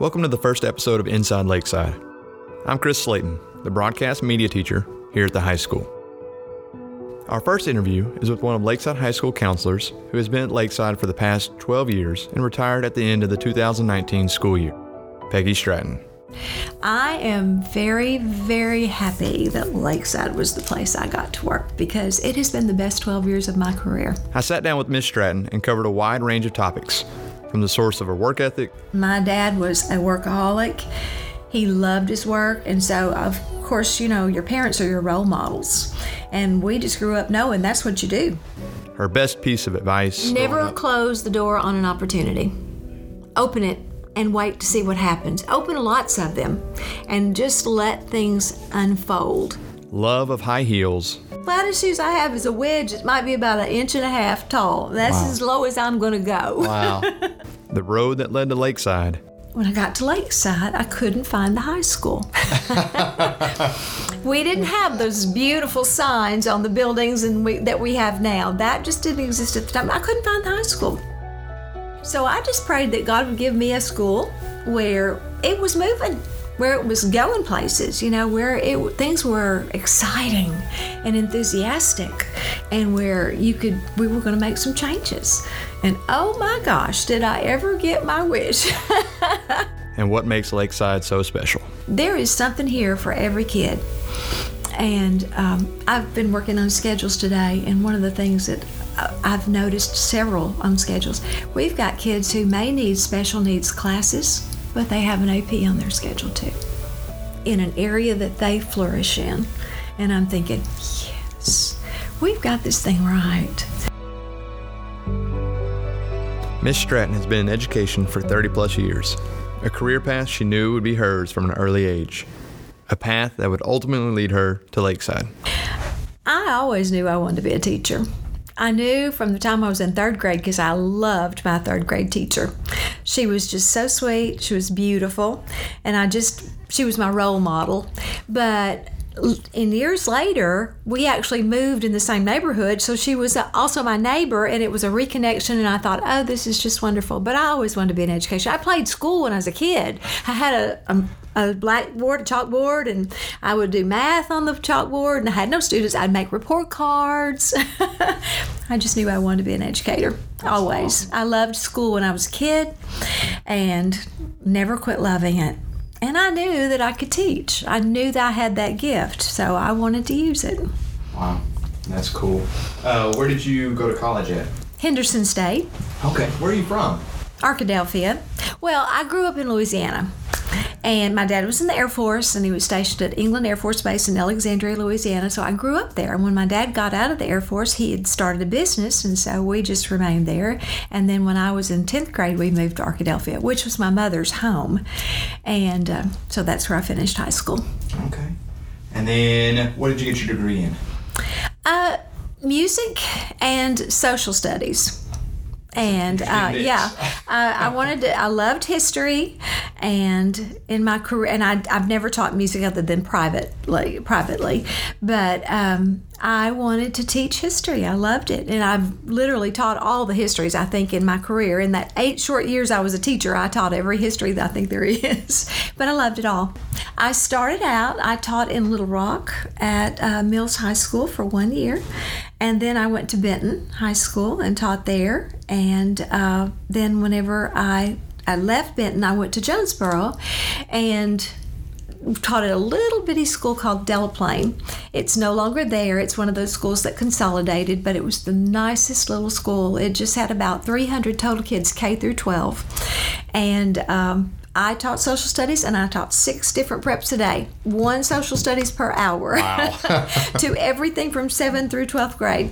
Welcome to the first episode of Inside Lakeside. I'm Chris Slayton, the broadcast media teacher here at the high school. Our first interview is with one of Lakeside High School counselors who has been at Lakeside for the past 12 years and retired at the end of the 2019 school year, Peggy Stratton. I am very, very happy that Lakeside was the place I got to work because it has been the best 12 years of my career. I sat down with Miss Stratton and covered a wide range of topics, from the source of her work ethic. My dad was a workaholic. He loved his work, and so of course, you know, your parents are your role models. And we just grew up knowing that's what you do. Her best piece of advice Never close the door on an opportunity. Open it and wait to see what happens. Open lots of them and just let things unfold. love of high heels, Loudest shoes I have is a wedge. It might be about an inch and a half tall. That's as low as I'm going to go. wow. the road that led to Lakeside, When I got to Lakeside, I couldn't find the high school. we didn't have those beautiful signs on the buildings and we, that we have now. That just didn't exist at the time. I couldn't find the high school. So I just prayed that God would give me a school where it was moving, where it was going places, you know, where it things were exciting and enthusiastic, and where you could we were going to make some changes. And oh my gosh, did I ever get my wish? and what makes Lakeside so special. there is something here for every kid. And um, I've been working on schedules today, and one of the things that I- I've noticed several on schedules, we've got kids who may need special needs classes, but they have an AP on their schedule too, in an area that they flourish in. And I'm thinking, yes, we've got this thing right. Miss Stratton has been in education for 30 plus years, a career path she knew would be hers from an early age, a path that would ultimately lead her to Lakeside. I always knew I wanted to be a teacher. I knew from the time I was in third grade because I loved my third grade teacher. She was just so sweet, she was beautiful, and I just, she was my role model. But in years later, we actually moved in the same neighborhood, so she was uh, also my neighbor, and it was a reconnection. And I thought, oh, this is just wonderful. But I always wanted to be in education. I played school when I was a kid. I had a, a a blackboard, a chalkboard, and I would do math on the chalkboard. And I had no students. I'd make report cards. I just knew I wanted to be an educator. Always. I loved school when I was a kid, and never quit loving it. And I knew that I could teach. I knew that I had that gift, so I wanted to use it. Wow, that's cool. Uh, where did you go to college at? Henderson State, Okay, where are you from? Arkadelphia. Well, I grew up in Louisiana. And my dad was in the Air Force and he was stationed at England Air Force Base in Alexandria, Louisiana. So I grew up there. And when my dad got out of the Air Force, he had started a business. And so we just remained there. And then when I was in 10th grade, we moved to Arkadelphia, which was my mother's home. And uh, so that's where I finished high school. Okay. And then, what did you get your degree in? Uh, music and social studies. And uh, yeah, I, I wanted to. I loved history, and in my career, and I, I've never taught music other than privately, privately, but um, I wanted to teach history. I loved it, and I've literally taught all the histories I think in my career. In that eight short years I was a teacher, I taught every history that I think there is. but I loved it all. I started out. I taught in Little Rock at uh, Mills High School for one year, and then I went to Benton High School and taught there. And uh, then whenever I I left Benton, I went to Jonesboro, and taught at a little bitty school called Delaplaine. It's no longer there. It's one of those schools that consolidated, but it was the nicest little school. It just had about 300 total kids, K through 12. And um, I taught social studies and I taught six different preps a day, one social studies per hour to everything from 7th through 12th grade.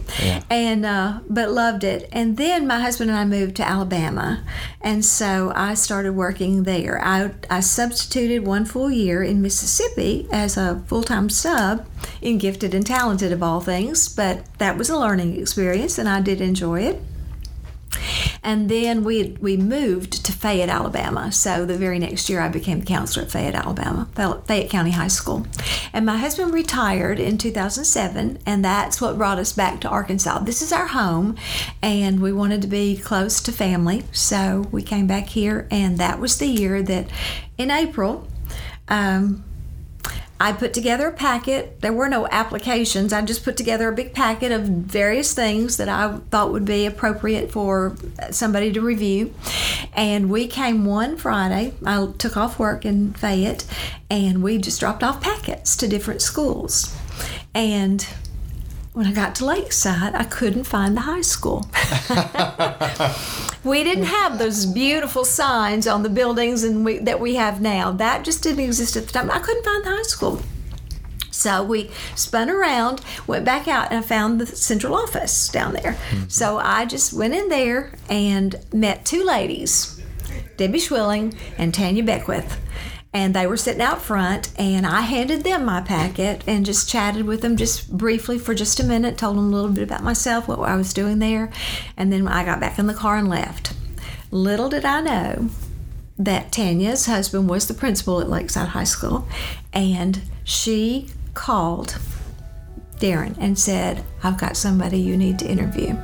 And, uh, but loved it. And then my husband and I moved to Alabama. And so I started working there. I, I substituted one full year in Mississippi as a full time sub in Gifted and Talented, of all things. But that was a learning experience and I did enjoy it. And then we we moved to Fayette, Alabama. So the very next year, I became the counselor at Fayette, Alabama, Fayette County High School. And my husband retired in 2007, and that's what brought us back to Arkansas. This is our home, and we wanted to be close to family, so we came back here. And that was the year that, in April. Um, I put together a packet. There were no applications. I just put together a big packet of various things that I thought would be appropriate for somebody to review. And we came one Friday. I took off work in Fayette and we just dropped off packets to different schools. And when I got to Lakeside, I couldn't find the high school. we didn't have those beautiful signs on the buildings and we, that we have now. That just didn't exist at the time. I couldn't find the high school. So we spun around, went back out, and I found the central office down there. Mm-hmm. So I just went in there and met two ladies, Debbie Schwilling and Tanya Beckwith and they were sitting out front and i handed them my packet and just chatted with them just briefly for just a minute told them a little bit about myself what i was doing there and then i got back in the car and left. Little did i know that tanya's husband was the principal at lakeside high school and she called darren and said i've got somebody you need to interview.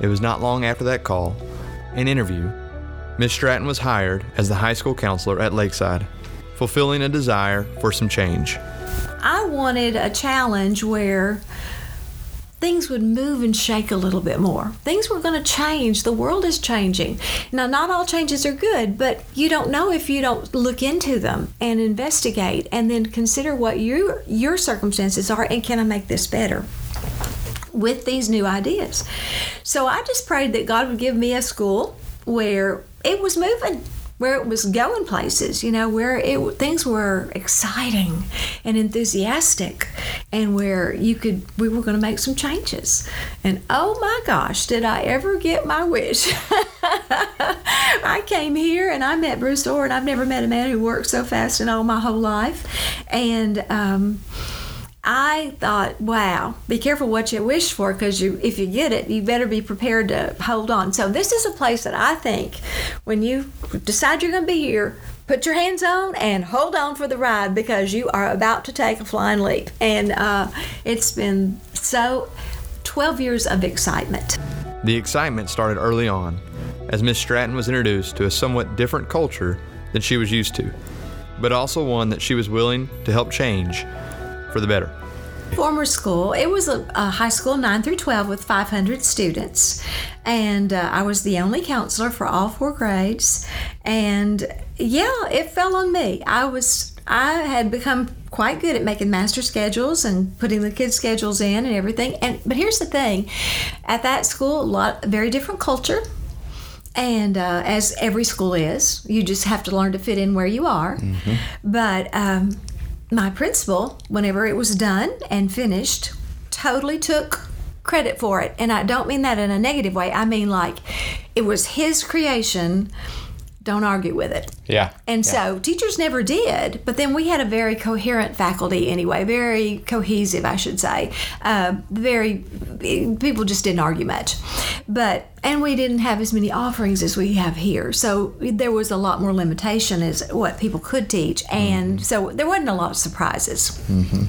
It was not long after that call an interview. Miss Stratton was hired as the high school counselor at Lakeside fulfilling a desire for some change. I wanted a challenge where things would move and shake a little bit more. Things were going to change. The world is changing. Now, not all changes are good, but you don't know if you don't look into them and investigate and then consider what your your circumstances are and can I make this better with these new ideas. So I just prayed that God would give me a school where it was moving where it was going places, you know, where it things were exciting and enthusiastic, and where you could we were going to make some changes. And oh my gosh, did I ever get my wish? I came here and I met Bruce Orr, and I've never met a man who worked so fast in all my whole life, and. Um, I thought, wow, be careful what you wish for because you, if you get it, you better be prepared to hold on. So, this is a place that I think when you decide you're going to be here, put your hands on and hold on for the ride because you are about to take a flying leap. And uh, it's been so 12 years of excitement. The excitement started early on as Miss Stratton was introduced to a somewhat different culture than she was used to, but also one that she was willing to help change for the better. Former school, it was a, a high school 9 through 12 with 500 students. And uh, I was the only counselor for all four grades. And yeah, it fell on me. I was I had become quite good at making master schedules and putting the kids' schedules in and everything. And but here's the thing, at that school, a lot very different culture, and uh, as every school is, you just have to learn to fit in where you are. Mm-hmm. But um, my principal, whenever it was done and finished, totally took credit for it. And I don't mean that in a negative way. I mean, like, it was his creation don't argue with it. Yeah. And yeah. so teachers never did, but then we had a very coherent faculty anyway, very cohesive, I should say. Uh, very, people just didn't argue much. But, and we didn't have as many offerings as we have here. So there was a lot more limitation as what people could teach. And mm-hmm. so there wasn't a lot of surprises. Mm-hmm.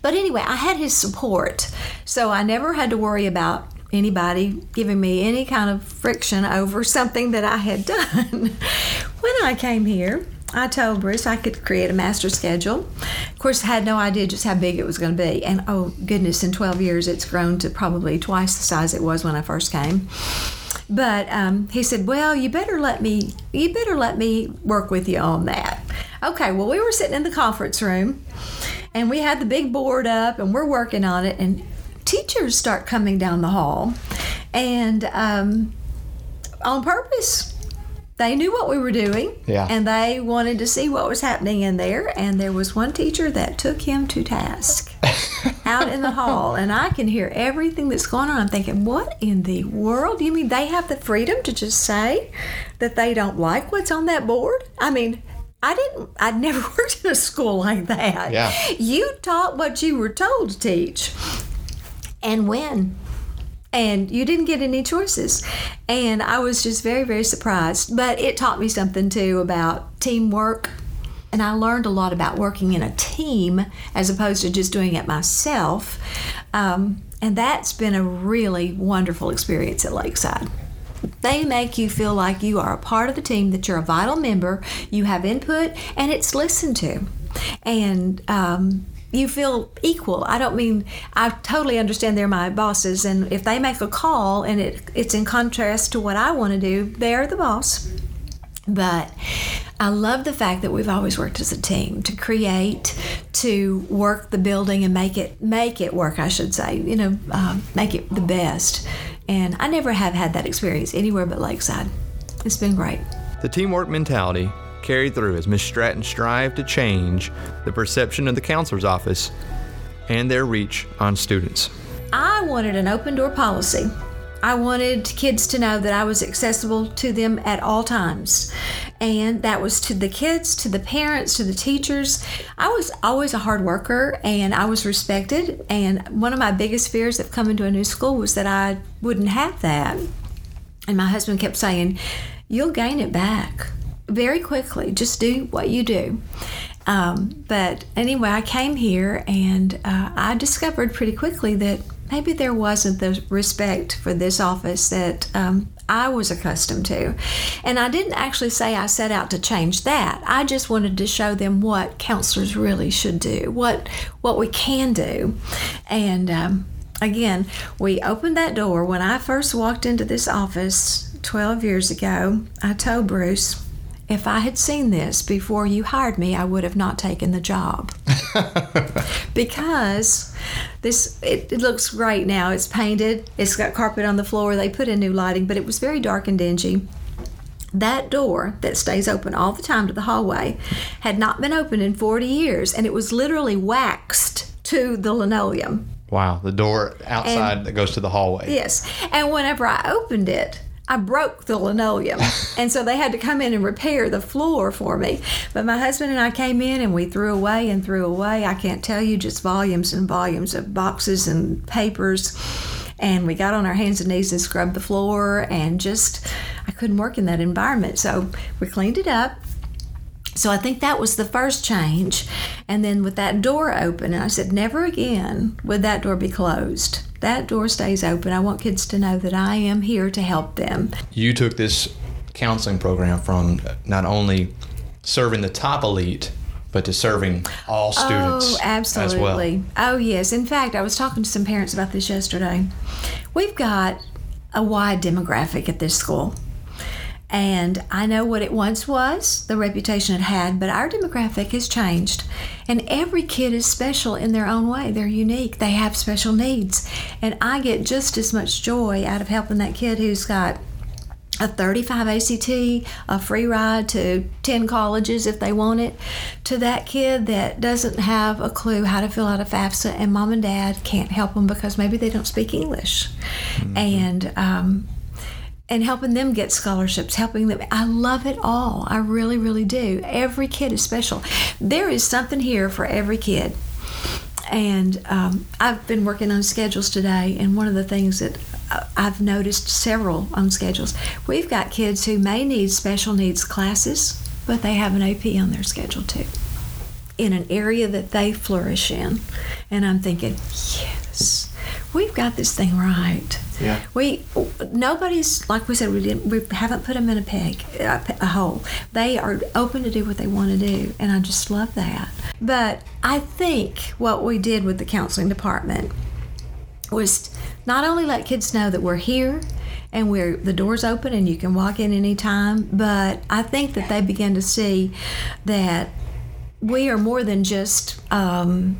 But anyway, I had his support. So I never had to worry about anybody giving me any kind of friction over something that I had done. when I came here, I told Bruce I could create a master schedule. Of course, I had no idea just how big it was going to be. And oh, goodness, in 12 years, it's grown to probably twice the size it was when I first came. But um, he said, "Well, you better let me. You better let me work with you on that." Okay. Well, we were sitting in the conference room, and we had the big board up, and we're working on it. And teachers start coming down the hall, and um, on purpose. They knew what we were doing, yeah. and they wanted to see what was happening in there. And there was one teacher that took him to task out in the hall, and I can hear everything that's going on. I'm thinking, what in the world? You mean they have the freedom to just say that they don't like what's on that board? I mean, I didn't. I'd never worked in a school like that. Yeah. You taught what you were told to teach and when. and you didn't get any choices. And I was just very, very surprised. But it taught me something too about teamwork. And I learned a lot about working in a team as opposed to just doing it myself. Um, and that's been a really wonderful experience at Lakeside. They make you feel like you are a part of the team, that you're a vital member, you have input, and it's listened to. And um, you feel equal. I don't mean I totally understand they're my bosses, and if they make a call and it, it's in contrast to what I want to do, they're the boss. But I love the fact that we've always worked as a team to create, to work the building and make it make it work. I should say, you know, uh, make it the best. And I never have had that experience anywhere but Lakeside. It's been great. The teamwork mentality carried through as Ms. Stratton strived to change the perception of the counselor's office and their reach on students. I wanted an open door policy. I wanted kids to know that I was accessible to them at all times. And that was to the kids, to the parents, to the teachers. I was always a hard worker and I was respected. And one of my biggest fears of coming to a new school was that I wouldn't have that. And my husband kept saying, You'll gain it back very quickly. Just do what you do. Um, but anyway, I came here and uh, I discovered pretty quickly that maybe there wasn't the respect for this office that um, I was accustomed to. And I didn't actually say I set out to change that. I just wanted to show them what counselors really should do, what what we can do. And um, again, we opened that door when I first walked into this office 12 years ago. I told Bruce, if I had seen this before you hired me, I would have not taken the job. because this it, it, looks great now. It's painted, it's got carpet on the floor, they put in new lighting, but it was very dark and dingy. That door that stays open all the time to the hallway had not been opened in 40 years and it was literally waxed to the linoleum. Wow, the door outside and, that goes to the hallway. Yes. And whenever I opened it, I broke the linoleum. and so they had to come in and repair the floor for me. But my husband and I came in and we threw away and threw away. I can't tell you just volumes and volumes of boxes and papers. And we got on our hands and knees and scrubbed the floor and just, I couldn't work in that environment. So we cleaned it up. So I think that was the first change. And then with that door open, and I said, never again would that door be closed that door stays open. I want kids to know that I am here to help them. You took this counseling program from not only serving the top elite, but to serving all oh, students. Oh, absolutely. Well. Oh, yes. In fact, I was talking to some parents about this yesterday. We've got a wide demographic at this school. And I know what it once was, the reputation it had, but our demographic has changed. And every kid is special in their own way. They're unique, they have special needs. And I get just as much joy out of helping that kid who's got a 35 ACT, a free ride to 10 colleges if they want it, to that kid that doesn't have a clue how to fill out a FAFSA and mom and dad can't help them because maybe they don't speak English. Mm-hmm. And um, and helping them get scholarships, helping them. I love it all. I really, really do. Every kid is special. There is something here for every kid. And um, I've been working on schedules today, and one of the things that uh, I've noticed several on schedules, we've got kids who may need special needs classes, but they have an AP on their schedule too, in an area that they flourish in. And I'm thinking, yes, we've got this thing right. Yeah. We nobody's like we said we didn't we haven't put them in a peg a, a hole. They are open to do what they want to do, and I just love that. But I think what we did with the counseling department was not only let kids know that we're here and we're the doors open and you can walk in anytime, but I think that they began to see that we are more than just um,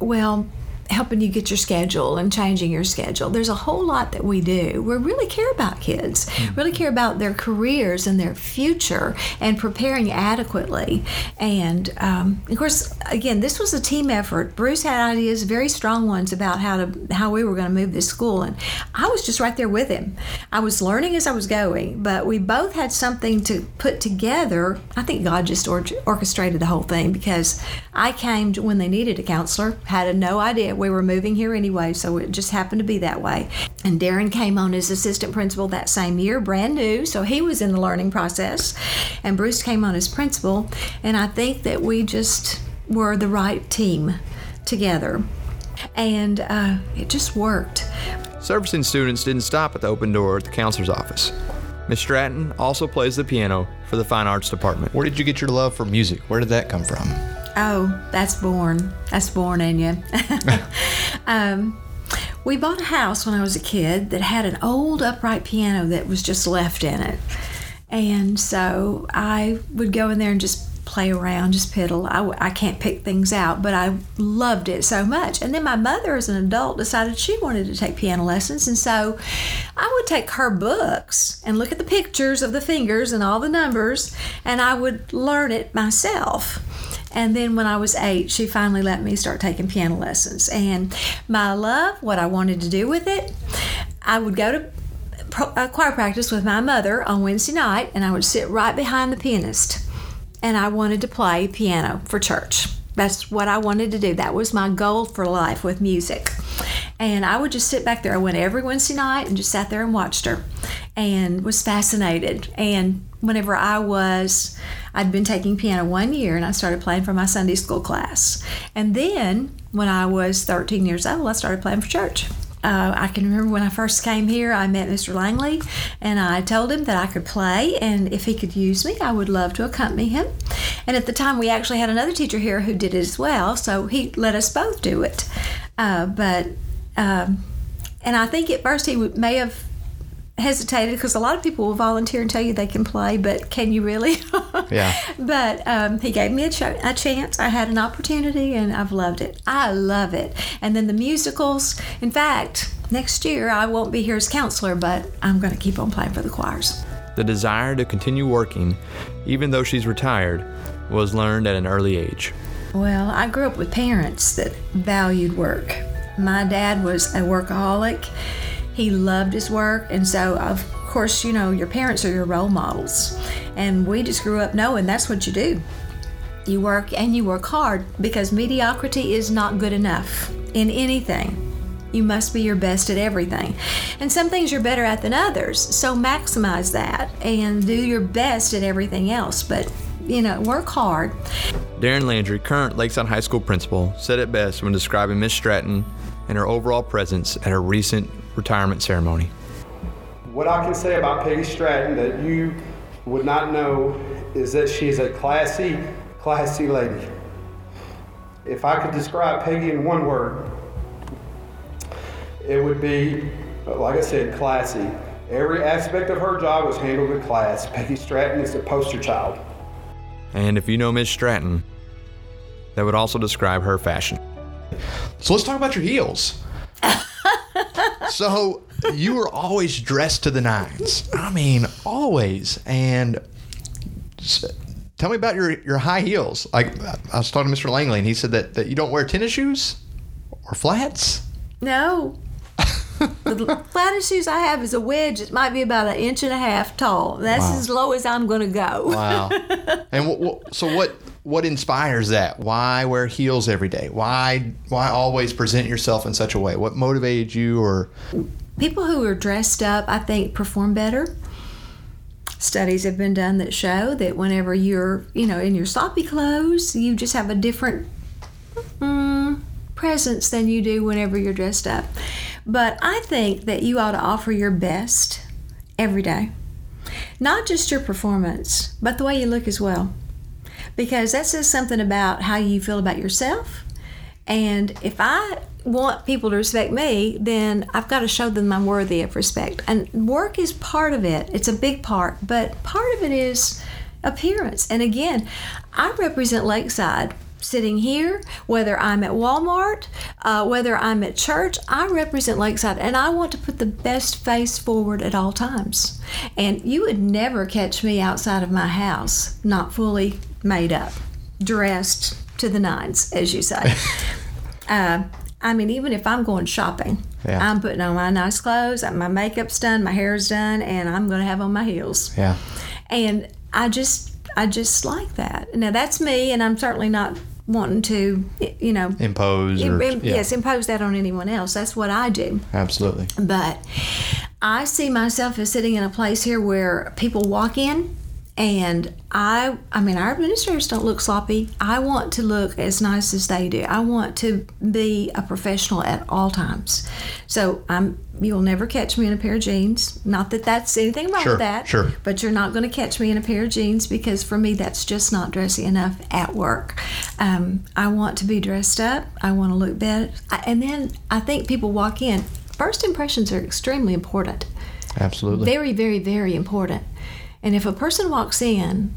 well helping you get your schedule and changing your schedule. There's a whole lot that we do. We really care about kids, mm-hmm. really care about their careers and their future and preparing adequately. And um, of course, again, this was a team effort. Bruce had ideas, very strong ones, about how to how we were going to move this school, and I was just right there with him. I was learning as I was going, but we both had something to put together. I think God just or- orchestrated the whole thing because I came when they needed a counselor, had a no idea we were moving here anyway, so it just happened to be that way. And Darren came on as assistant principal that same year, brand new, so he was in the learning process. And Bruce came on as principal, and I think that we just were the right team together. And uh, it just worked. Servicing students didn't stop at the open door at the counselor's office. Miss Stratton also plays the piano for the fine arts department. Where did you get your love for music? Where did that come from? Oh, that's born. That's born in you. um, we bought a house when I was a kid that had an old upright piano that was just left in it. And so I would go in there and just play around, just piddle. I, I can't pick things out, but I loved it so much. And then my mother, as an adult, decided she wanted to take piano lessons. And so I would take her books and look at the pictures of the fingers and all the numbers, and I would learn it myself. And then when I was eight, she finally let me start taking piano lessons. And my love, what I wanted to do with it, I would go to choir practice with my mother on Wednesday night, and I would sit right behind the pianist and I wanted to play piano for church. That's what I wanted to do. That was my goal for life with music. And I would just sit back there. I went every Wednesday night and just sat there and watched her and was fascinated. And whenever I was, I'd been taking piano one year and I started playing for my Sunday school class. And then when I was 13 years old, I started playing for church. Uh, I can remember when I first came here, I met Mr. Langley and I told him that I could play and if he could use me, I would love to accompany him. And at the time, we actually had another teacher here who did it as well, so he let us both do it. Uh, but, um, and I think at first he may have hesitated because a lot of people will volunteer and tell you they can play, but can you really? yeah. But um, he gave me a, ch- a, chance. I had an opportunity, and I've loved it. I love it. And then the musicals. In fact, next year I won't be here as counselor, but I'm going to keep on playing for the choirs. The desire to continue working, even though she's retired, was learned at an early age. Well, I grew up with parents that valued work. My dad was a workaholic he loved his work, and so of course, you know, your parents are your role models. And we just grew up knowing that's what you do. You work and you work hard because mediocrity is not good enough in anything. You must be your best at everything. And some things you're better at than others. So maximize that and do your best at everything else. But, you know, work hard. Darren Landry, current Lakeside High School principal, said it best when describing Miss Stratton and her overall presence at her recent retirement ceremony. What I can say about Peggy Stratton that you would not know is that she is a classy, classy lady. If I could describe Peggy in one word, it would be, like I said, classy. Every aspect of her job was handled with class. Peggy Stratton is the poster child. And if you know Miss Stratton, that would also describe her fashion. So let's talk about your heels. So you were always dressed to the nines. I mean, always. And tell me about your, your high heels. Like I was talking to Mr. Langley, and he said that, that you don't wear tennis shoes or flats. No. The flattest shoes I have is a wedge. It might be about an inch and a half tall. That's wow. as low as I'm going to go. wow. And what, what, so what? What inspires that? Why wear heels every day? Why why always present yourself in such a way? What motivated you or people who are dressed up, I think, perform better. Studies have been done that show that whenever you're, you know, in your sloppy clothes, you just have a different mm, presence than you do whenever you're dressed up. But I think that you ought to offer your best every day. Not just your performance, but the way you look as well because that says something about how you feel about yourself. And if I want people to respect me, then I've got to show them I'm worthy of respect. And work is part of it, it's a big part, but part of it is appearance. And again, I represent Lakeside sitting here, whether I'm at Walmart, uh, whether I'm at church, I represent Lakeside and I want to put the best face forward at all times. And you would never catch me outside of my house not fully made up, dressed to the nines, as you say. uh, I mean, even if I'm going shopping, yeah. I'm putting on my nice clothes, my makeup's done, my hair's done, and I'm going to have on my heels. Yeah. And I just, I just like that. Now that's me, and I'm certainly not wanting to, you know, Impose or im- yeah, yes, impose that on anyone else. That's what I do. absolutely. But I see myself as sitting in a place here where people walk in and I I mean our administrators don't look sloppy. I want to look as nice as they do. I want to be a professional at all times. So I'm you'll never catch me in a pair of jeans. Not that that's anything wrong Sure, with that. sure. But you're not going to catch me in a pair of jeans because for me that's just not dressy enough at work. Um, I want to be dressed up. I want to look better. I, and then I think people walk in. First impressions are extremely important. Absolutely. Very, very, very important. And if a person walks in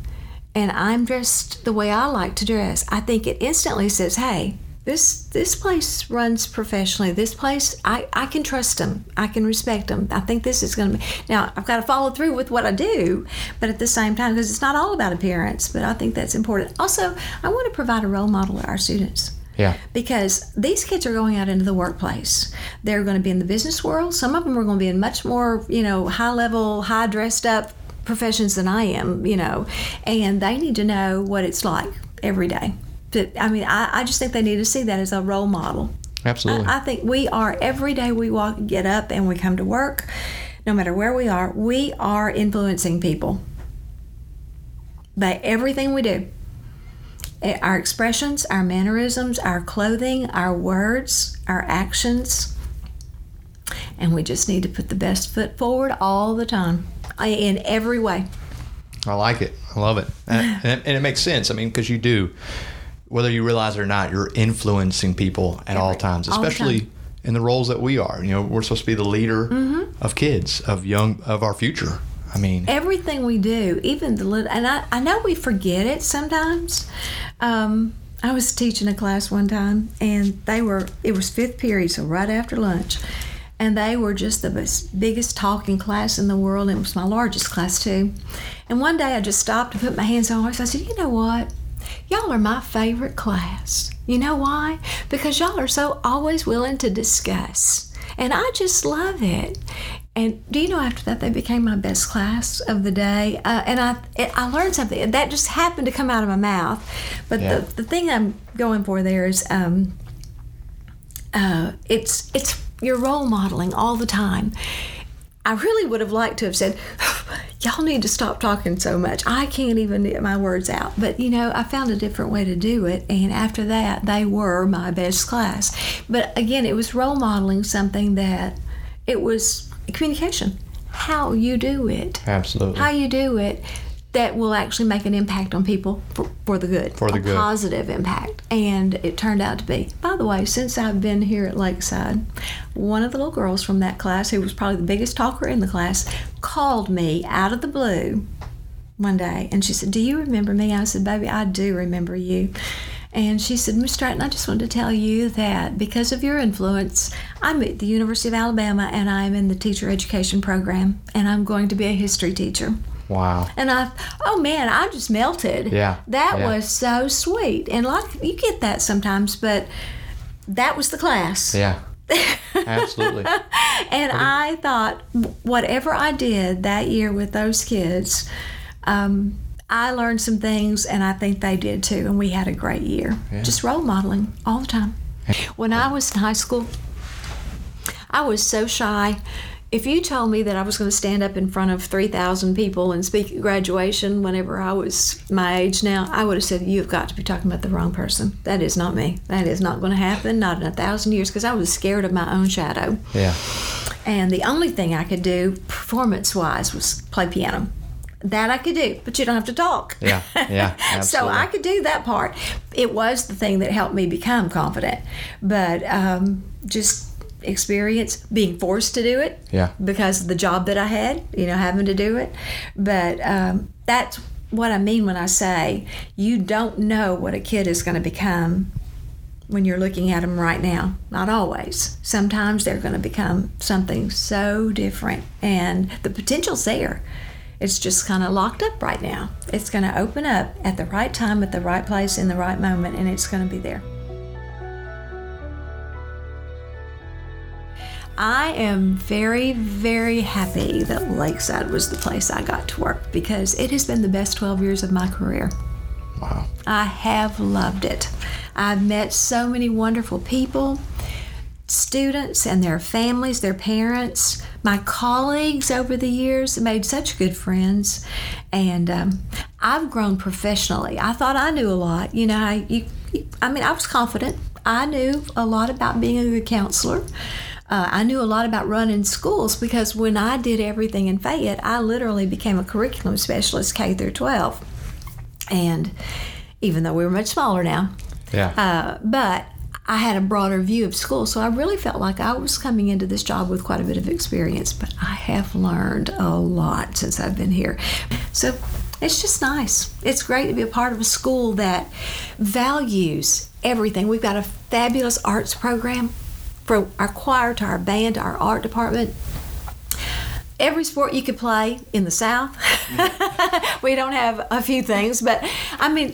and I'm dressed the way I like to dress, I think it instantly says, hey, this this place runs professionally. This place, I, I can trust them. I can respect them. I think this is going to be. Now, I've got to follow through with what I do, but at the same time, because it's not all about appearance, but I think that's important. Also, I want to provide a role model to our students yeah. because these kids are going out into the workplace. They're going to be in the business world. Some of them are going to be in much more, you know, high level, high dressed up professions than I am, you know, and they need to know what it's like every day. But I mean, I, I just think they need to see that as a role model. Absolutely. I, I think we are every day we walk, get up, and we come to work. No matter where we are, we are influencing people by everything we do. Eh, Our expressions, our mannerisms, our clothing, our words, our actions. And we just need to put the best foot forward all the time in every way. I like it. I love it. And, and, it, and it makes sense. I mean, because you do, whether you realize it or not, you're influencing people at all Every- times, all the especially time. in the roles that we are. You know, we're supposed to be the leader Mm-hmm. of kids, of young, of our future. I mean, everything we do, even the little, and I, I know we forget it sometimes. Um, I was teaching a class one time, and they were, it was fifth period, so right after lunch, and they were just the best, biggest talking class in the world. And it was my largest class, too. And one day I just stopped and put my hands on heart. I said, You know what? Y'all are my favorite class. You know why? Because y'all are so always willing to discuss. And I just love it. And do you know after that they became my best class of the day? Uh, and I it, I learned something that just happened to come out of my mouth. But Yeah. the, the thing I'm going for there is um, uh, it's it's you're role modeling all the time. I really would have liked to have said, "Y'all need to stop talking so much. I can't even get my words out." But you know, I found a different way to do it, and after that, they were my best class. But again, it was role modeling something that it was communication, how you do it, absolutely. how you do it. That will actually make an impact on people for, for the good, For the a good. positive impact. And it turned out to be. By the way, since I've been here at Lakeside, one of the little girls from that class, who was probably the biggest talker in the class, called me out of the blue one day and she said, Do you remember me? I said, Baby, I do remember you. And she said, Miss Stratton, I just wanted to tell you that because of your influence, I'm at the University of Alabama and I'm in the teacher education program and I'm going to be a history teacher. Wow. And I, oh man, I just melted. Yeah, That yeah. was so sweet. And like, you get that sometimes, but that was the class. Yeah. Absolutely. And I thought, whatever I did that year with those kids, um, I learned some things, and I think they did too. And we had a great year. Yeah. Just role modeling all the time. When I was in high school, I was so shy. If you told me that I was going to stand up in front of 3,000 people and speak at graduation whenever I was my age now, I would have said, You've got to be talking about the wrong person. That is not me. That is not going to happen, not in a thousand years, because I was scared of my own shadow. Yeah. And the only thing I could do performance wise was play piano. That I could do, but you don't have to talk. Yeah. Yeah. so I could do that part. It was the thing that helped me become confident. But um, just experience being forced to do it Yeah. because of the job that I had, you know, having to do it. But um, that's what I mean when I say you don't know what a kid is going to become when you're looking at them right now. Not always. Sometimes they're going to become something so different, and the potential's there. It's just kind of locked up right now. It's going to open up at the right time, at the right place, in the right moment, and it's going to be there. I am very, very happy that Lakeside was the place I got to work because it has been the best 12 years of my career. wow. I have loved it. I've met so many wonderful people, students and their families, their parents, my colleagues over the years made such good friends, and um, I've grown professionally. I thought I knew a lot. You know, I, you, I mean, I was confident. I knew a lot about being a good counselor. Uh, I knew a lot about running schools because when I did everything in Fayette, I literally became a curriculum specialist K through 12. And even though we were much smaller now, Yeah. uh, but I had a broader view of school, so I really felt like I was coming into this job with quite a bit of experience. But I have learned a lot since I've been here. So it's just nice. It's great to be a part of a school that values everything. We've got a fabulous arts program from our choir to our band to our art department every sport you could play in the South. we don't have a few things, but I mean,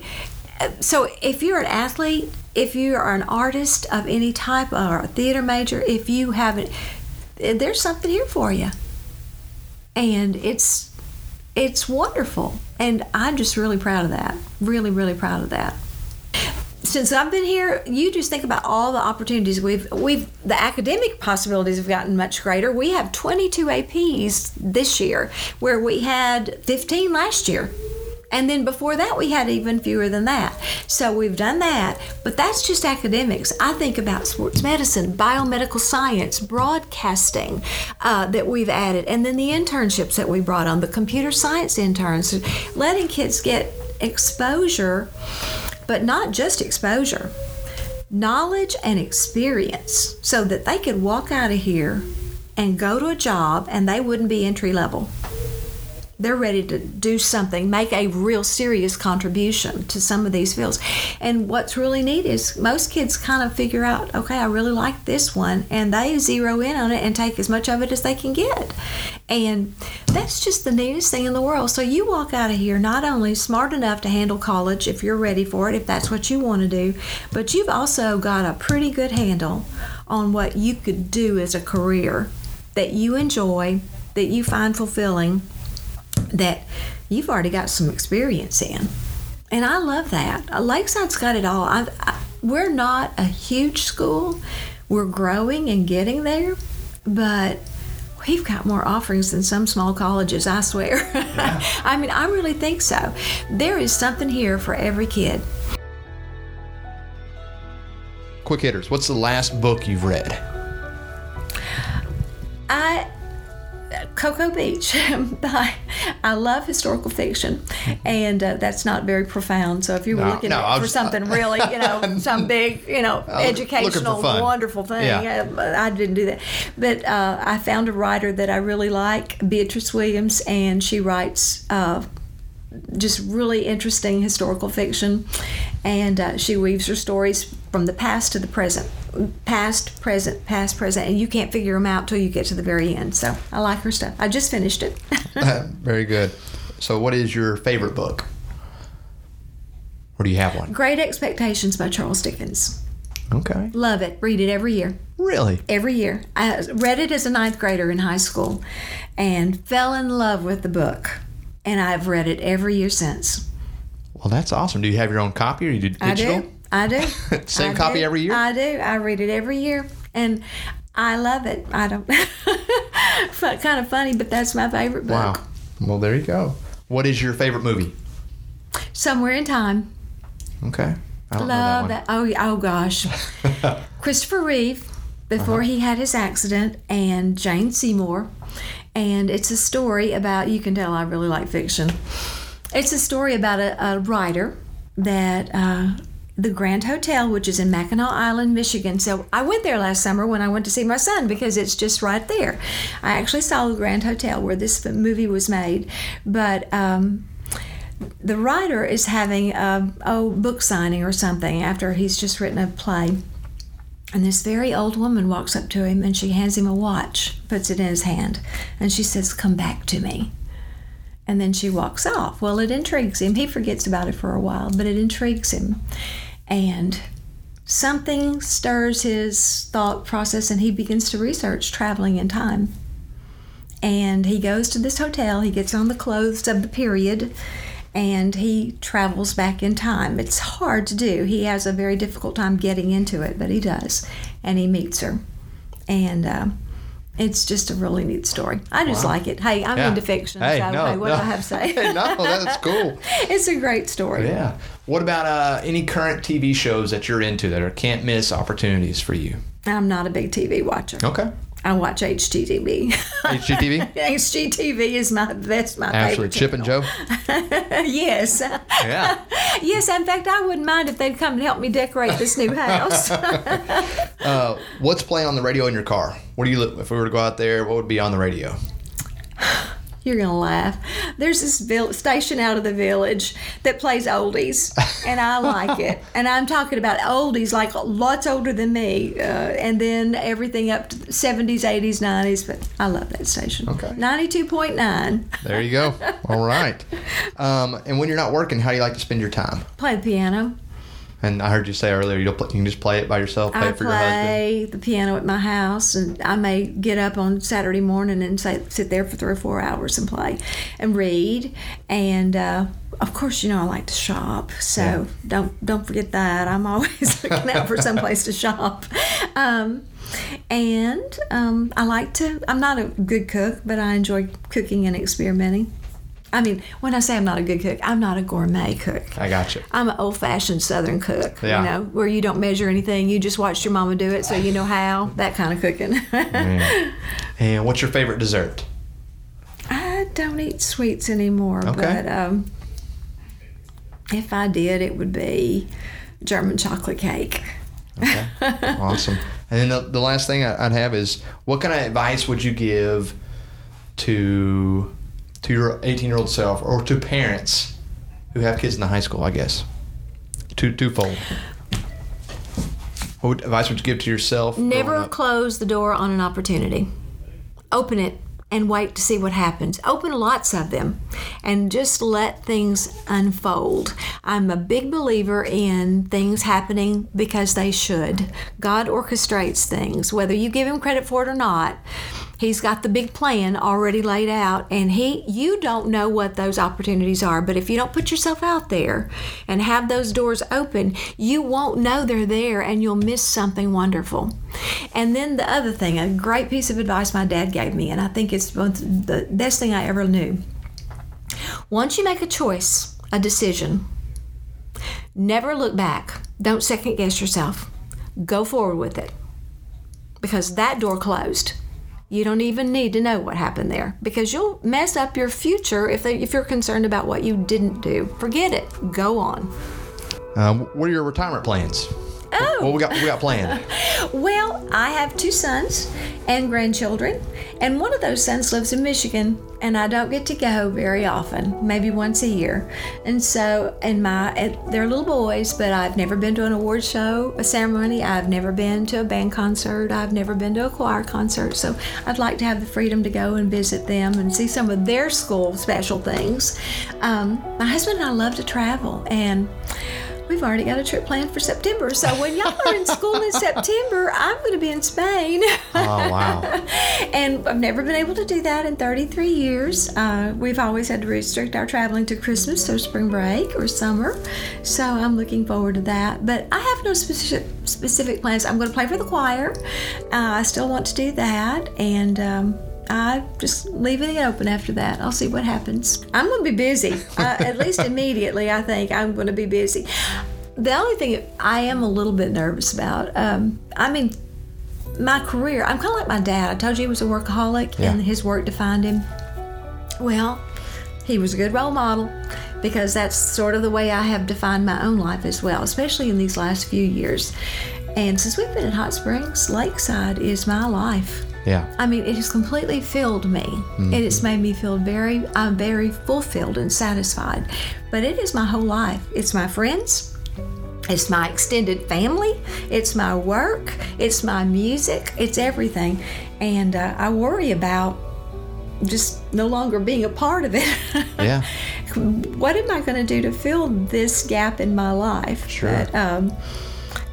so if you're an athlete, if you are an artist of any type or a theater major, if you haven't, there's something here for you, and it's it's wonderful, and I'm just really proud of that. Really, really proud of that since I've been here, you just think about all the opportunities we've we've the academic possibilities have gotten much greater. We have 22 APs this year where we had 15 last year. And then before that, we had even fewer than that. So we've done that, but that's just academics. I think about sports medicine, biomedical science, broadcasting uh, that we've added, and then the internships that we brought on, the computer science interns, letting kids get exposure but not just exposure, knowledge and experience so that they could walk out of here and go to a job and they wouldn't be entry level. They're ready to do something, make a real serious contribution to some of these fields. And what's really neat is most kids kind of figure out, okay, I really like this one, and they zero in on it and take as much of it as they can get. And that's just the neatest thing in the world. So you walk out of here not only smart enough to handle college if you're ready for it, if that's what you want to do, but you've also got a pretty good handle on what you could do as a career that you enjoy, that you find fulfilling, that you've already got some experience in. And I love that. Lakeside's got it all. I, I, we're not a huge school, we're growing and getting there, but we've got more offerings than some small colleges, I swear. I mean, I really think so. There is something here for every kid. Quick hitters. What's the last book you've read? I Cocoa Beach. I, I love historical fiction, and uh, that's not very profound. So if you were No, looking no, for was- something really, you know, some big, you know, I educational, wonderful thing, Yeah. uh, I didn't do that. But uh, I found a writer that I really like, Beatriz Williams, and she writes. Uh, just really interesting historical fiction, and uh, she weaves her stories from the past to the present, past, present, past, present, and you can't figure them out till you get to the very end. So I like her stuff. I just finished it. Very good. So, what is your favorite book? Or do you have one? Great Expectations by Charles Dickens. Okay. Love it. Read it every year. Really? Every year. I read it as a ninth grader in high school, and fell in love with the book. And I've read it every year since. Well, that's awesome. Do you have your own copy or you did I digital? do. I do. Same I copy do. every year? I do. I read it every year, and I love it. I don't. kind of funny, but that's my favorite book. Wow. Well, there you go. What is your favorite movie? Somewhere in Time. Okay. I Love know that. Oh, oh gosh. Christopher Reeve before Uh-huh. he had his accident, and Jane Seymour. And it's a story about, you can tell I really like fiction. It's a story about a, a writer that uh, the Grand Hotel, which is in Mackinac Island, Michigan. So I went there last summer when I went to see my son because it's just right there. I actually saw the Grand Hotel where this movie was made. But um, the writer is having a oh, book signing or something after he's just written a play. And this very old woman walks up to him and she hands him a watch, puts it in his hand, and she says, Come back to me. And then she walks off. Well, it intrigues him. He forgets about it for a while, but it intrigues him. And something stirs his thought process and he begins to research traveling in time. And he goes to this hotel, he gets on the clothes of the period, and he travels back in time. It's hard to do. He has a very difficult time getting into it, but he does, and he meets her, and. Uh, it's just a really neat story. I just like it. Hey, I'm Yeah. into fiction, Hey, so no, hey, what no. do I have to say? Hey, no, that's cool. it's a great story. Yeah. What about uh, any current TV shows that you're into that are can't miss opportunities for you? I'm not a big TV watcher. Okay. I watch HGTV. HGTV? HGTV is my that's my Ashley, favorite. Chip and Joe? yes, Yeah. yes. In fact, I wouldn't mind if they'd come and help me decorate this new house. Uh, what's playing on the radio in your car? What do you look if we were to go out there? What would be on the radio? You're gonna laugh. There's this station out of the village that plays oldies, and I like it. And I'm talking about oldies, like lots older than me, uh, and then everything up to the 70s, 80s, 90s. But I love that station. Okay. 92.9. There you go. All right. Um, and when you're not working, how do you like to spend your time? Play the piano. And I heard you say earlier you play, you can just play it by yourself, play I it for your husband. play the piano at my house, and I may get up on Saturday morning and say, sit there for three or four hours and play and read. And uh, of course, you know I like to shop, so Yeah. don't don't forget that. I'm always looking out for some place to shop. Um, and um, I like to. I'm not a good cook, but I enjoy cooking and experimenting. I mean, when I say I'm not a good cook, I'm not a gourmet cook. I got you. I'm an old fashioned Southern cook, Yeah. you know, where you don't measure anything. You just watched your mama do it, so you know how. That kind of cooking. And what's your favorite dessert? I don't eat sweets anymore, Okay. but um, if I did, it would be German chocolate cake. Okay. awesome. And then the, the last thing I- I'd have is what kind of advice would you give to to your 18 year old self or to parents who have kids in the high school? I guess two twofold. What advice would you give to yourself? Never close the door on an opportunity. Open it and wait to see what happens. Open lots of them and just let things unfold. I'm a big believer in things happening because they should. God orchestrates things, whether you give him credit for it or not. He's got the big plan already laid out and he you don't know what those opportunities are, but if you don't put yourself out there and have those doors open, you won't know they're there and you'll miss something wonderful. And then the other thing, a great piece of advice my dad gave me and I think it's the best thing I ever knew. Once you make a choice, a decision, never look back. Don't second guess yourself. Go forward with it. Because that door closed. You don't even need to know what happened there because you'll mess up your future if, they, if you're concerned about what you didn't do. Forget it. Go on. Um, what are your retirement plans? Oh. What we got? What we got planned? Well, I have two sons and grandchildren, and one of those sons lives in Michigan, and I don't get to go very often, maybe once a year. And so, and my, they're little boys, but I've never been to an award show, a ceremony. I've never been to a band concert. I've never been to a choir concert. So I'd like to have the freedom to go and visit them and see some of their school special things. Um, my husband and I love to travel, and We've already got a trip planned for September. So when y'all are in school in September, I'm going to be in Spain. Oh wow! and I've never been able to do that in 33 years. Uh, we've always had to restrict our traveling to Christmas or spring break or summer. So I'm looking forward to that. But I have no specific specific plans. I'm going to play for the choir. Uh, I still want to do that, and. Um, I just leaving it open after that. I'll see what happens. I'm going to be busy, uh, at least immediately. I think I'm going to be busy. The only thing I am a little bit nervous about, um, I mean, my career, I'm kind of like my dad. I told you he was a workaholic Yeah. and his work defined him. Well, he was a good role model because that's sort of the way I have defined my own life as well, especially in these last few years. And since we've been in Hot Springs, Lakeside is my life. Yeah. I mean, it has completely filled me. And it's made me feel very, I'm very fulfilled and satisfied. But it is my whole life. It's my friends. It's my extended family. It's my work. It's my music. It's everything. And uh, I worry about just no longer being a part of it. Yeah. what am I going to do to fill this gap in my life? Sure. But, um,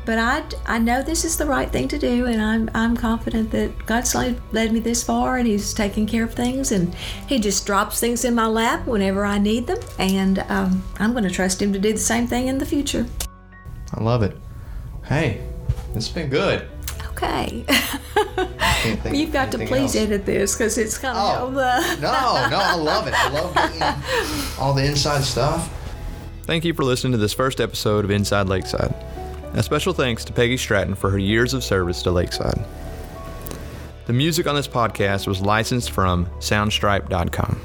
but I, I know this is the right thing to do, and I'm, I'm confident that God's led, led me this far, and He's taking care of things, and He just drops things in my lap whenever I need them, and um, I'm going to trust Him to do the same thing in the future. I love it. Hey, this has been good. Okay. Think You've got to please else. edit this because it's kind Oh, of the. no, no, I love it. I love getting all the inside stuff. Thank you for listening to this first episode of Inside Lakeside. A special thanks to Peggy Stratton for her years of service to Lakeside. The music on this podcast was licensed from Soundstripe.com.